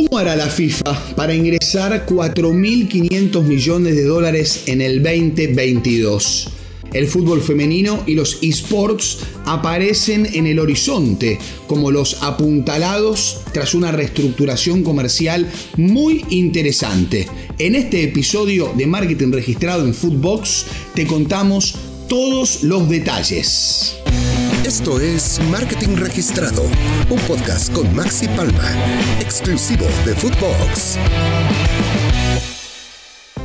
¿Cómo hará la FIFA para ingresar 4.500 millones de dólares en el 2022? El fútbol femenino y los esports aparecen en el horizonte como los apuntalados tras una reestructuración comercial muy interesante. En este episodio de Marketing Registrado en Footbox te contamos todos los detalles. Esto es Marketing Registrado, un podcast con Maxi Palma, exclusivo de Footbox.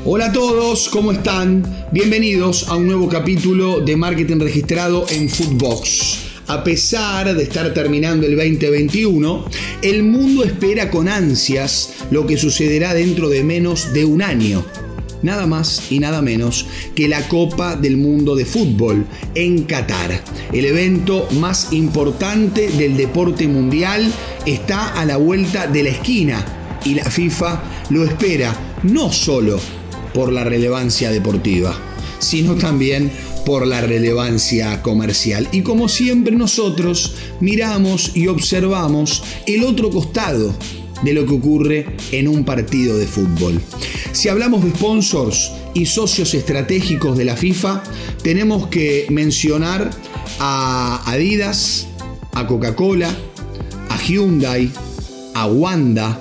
Hola a todos, ¿cómo están? Bienvenidos a un nuevo capítulo de Marketing Registrado en Footbox. A pesar de estar terminando el 2021, el mundo espera con ansias lo que sucederá dentro de menos de un año nada más y nada menos que la Copa del Mundo de Fútbol en Qatar. El evento más importante del deporte mundial está a la vuelta de la esquina y la FIFA lo espera no solo por la relevancia deportiva, sino también por la relevancia comercial. Y como siempre nosotros miramos y observamos el otro costado de lo que ocurre en un partido de fútbol. Si hablamos de sponsors y socios estratégicos de la FIFA, tenemos que mencionar a Adidas, a Coca-Cola, a Hyundai, a Wanda,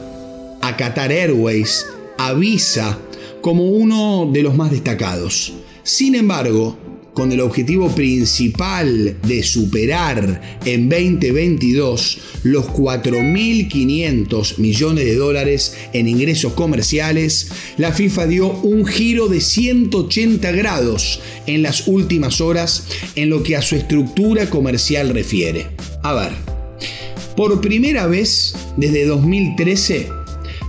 a Qatar Airways, a Visa, como uno de los más destacados. Sin embargo, con el objetivo principal de superar en 2022 los 4.500 millones de dólares en ingresos comerciales, la FIFA dio un giro de 180 grados en las últimas horas en lo que a su estructura comercial refiere. A ver, por primera vez desde 2013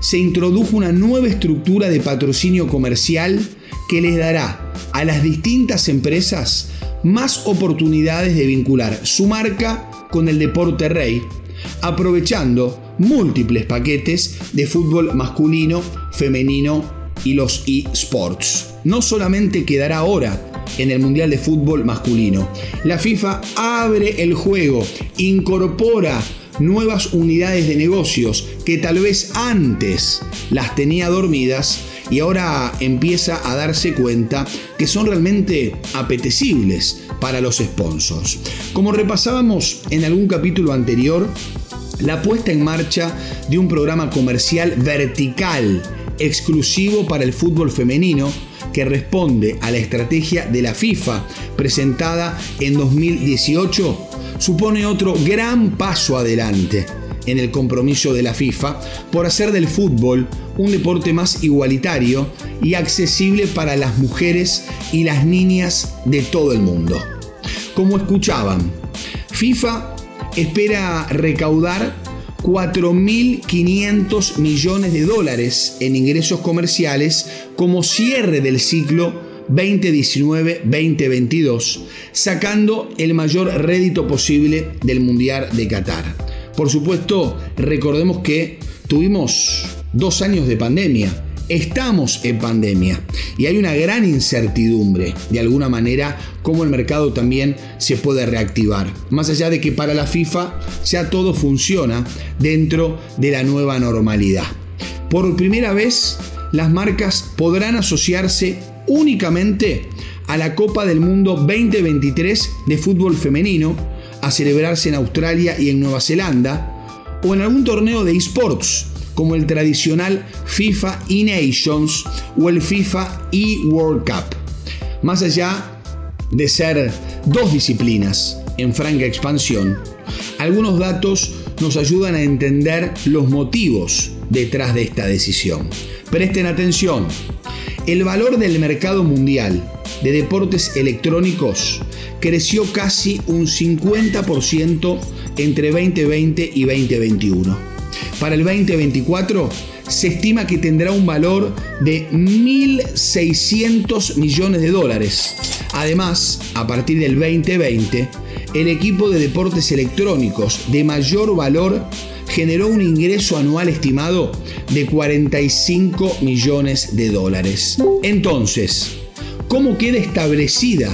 se introdujo una nueva estructura de patrocinio comercial que les dará a las distintas empresas más oportunidades de vincular su marca con el deporte rey, aprovechando múltiples paquetes de fútbol masculino, femenino y los eSports. No solamente quedará ahora en el Mundial de Fútbol masculino, la FIFA abre el juego, incorpora nuevas unidades de negocios que tal vez antes las tenía dormidas y ahora empieza a darse cuenta que son realmente apetecibles para los sponsors. Como repasábamos en algún capítulo anterior, la puesta en marcha de un programa comercial vertical exclusivo para el fútbol femenino que responde a la estrategia de la FIFA presentada en 2018 supone otro gran paso adelante en el compromiso de la FIFA por hacer del fútbol un deporte más igualitario y accesible para las mujeres y las niñas de todo el mundo. Como escuchaban, FIFA espera recaudar 4.500 millones de dólares en ingresos comerciales como cierre del ciclo 2019-2022, sacando el mayor rédito posible del Mundial de Qatar. Por supuesto, recordemos que tuvimos dos años de pandemia. Estamos en pandemia y hay una gran incertidumbre, de alguna manera, cómo el mercado también se puede reactivar. Más allá de que para la FIFA ya todo funciona dentro de la nueva normalidad. Por primera vez, las marcas podrán asociarse únicamente a la Copa del Mundo 2023 de fútbol femenino, a celebrarse en Australia y en Nueva Zelanda, o en algún torneo de esports, como el tradicional FIFA E-Nations o el FIFA E-World Cup. Más allá de ser dos disciplinas en franca expansión, algunos datos nos ayudan a entender los motivos detrás de esta decisión. Presten atención, el valor del mercado mundial de deportes electrónicos creció casi un 50% entre 2020 y 2021. Para el 2024 se estima que tendrá un valor de 1.600 millones de dólares. Además, a partir del 2020, el equipo de deportes electrónicos de mayor valor generó un ingreso anual estimado de 45 millones de dólares. Entonces, ¿cómo queda establecida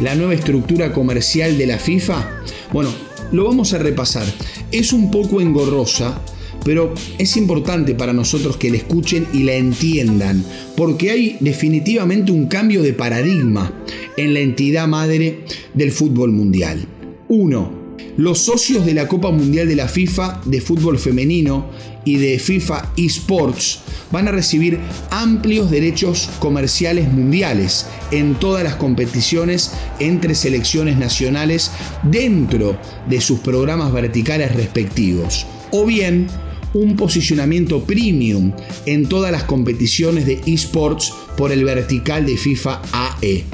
la nueva estructura comercial de la FIFA? Bueno, lo vamos a repasar. Es un poco engorrosa, pero es importante para nosotros que la escuchen y la entiendan, porque hay definitivamente un cambio de paradigma en la entidad madre del fútbol mundial. 1. Los socios de la Copa Mundial de la FIFA de fútbol femenino y de FIFA eSports van a recibir amplios derechos comerciales mundiales en todas las competiciones entre selecciones nacionales dentro de sus programas verticales respectivos. O bien un posicionamiento premium en todas las competiciones de esports por el vertical de FIFA AE.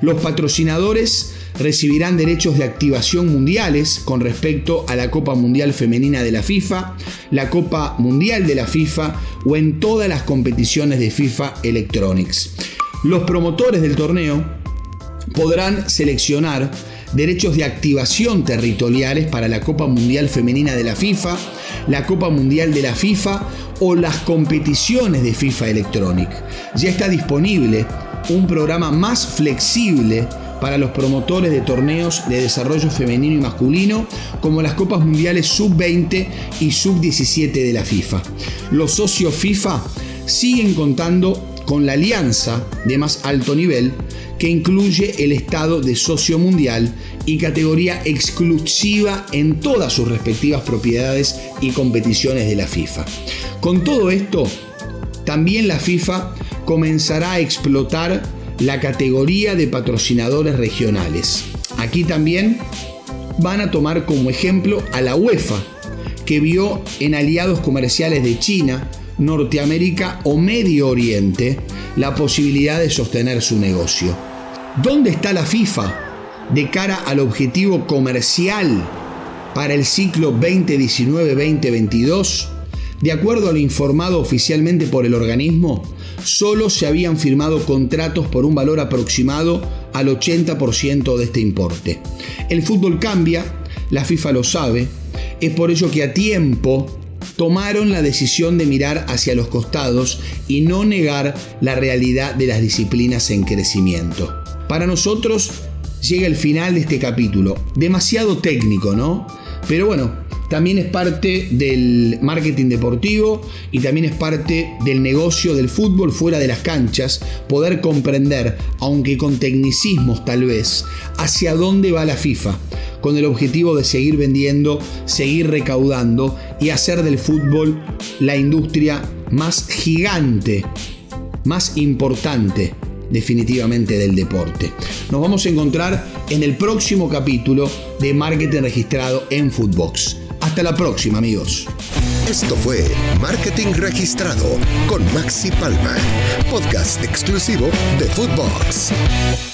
Los patrocinadores recibirán derechos de activación mundiales con respecto a la Copa Mundial Femenina de la FIFA, la Copa Mundial de la FIFA o en todas las competiciones de FIFA Electronics. Los promotores del torneo podrán seleccionar derechos de activación territoriales para la Copa Mundial Femenina de la FIFA, la Copa Mundial de la FIFA o las competiciones de FIFA Electronic. Ya está disponible un programa más flexible para los promotores de torneos de desarrollo femenino y masculino, como las Copas Mundiales Sub-20 y Sub-17 de la FIFA. Los socios FIFA siguen contando con la alianza de más alto nivel que incluye el estado de socio mundial y categoría exclusiva en todas sus respectivas propiedades y competiciones de la FIFA. Con todo esto, también la FIFA comenzará a explotar la categoría de patrocinadores regionales. Aquí también van a tomar como ejemplo a la UEFA, que vio en aliados comerciales de China, Norteamérica o Medio Oriente la posibilidad de sostener su negocio. ¿Dónde está la FIFA de cara al objetivo comercial para el ciclo 2019-2022? De acuerdo a lo informado oficialmente por el organismo, solo se habían firmado contratos por un valor aproximado al 80% de este importe. El fútbol cambia, la FIFA lo sabe, es por ello que a tiempo tomaron la decisión de mirar hacia los costados y no negar la realidad de las disciplinas en crecimiento. Para nosotros llega el final de este capítulo, demasiado técnico, ¿no? Pero bueno, también es parte del marketing deportivo y también es parte del negocio del fútbol fuera de las canchas, poder comprender, aunque con tecnicismos tal vez, hacia dónde va la FIFA, con el objetivo de seguir vendiendo, seguir recaudando y hacer del fútbol la industria más gigante, más importante definitivamente del deporte. Nos vamos a encontrar en el próximo capítulo de Marketing Registrado en Footbox. Hasta la próxima, amigos. Esto fue Marketing Registrado con Maxi Palma, podcast exclusivo de Footbox.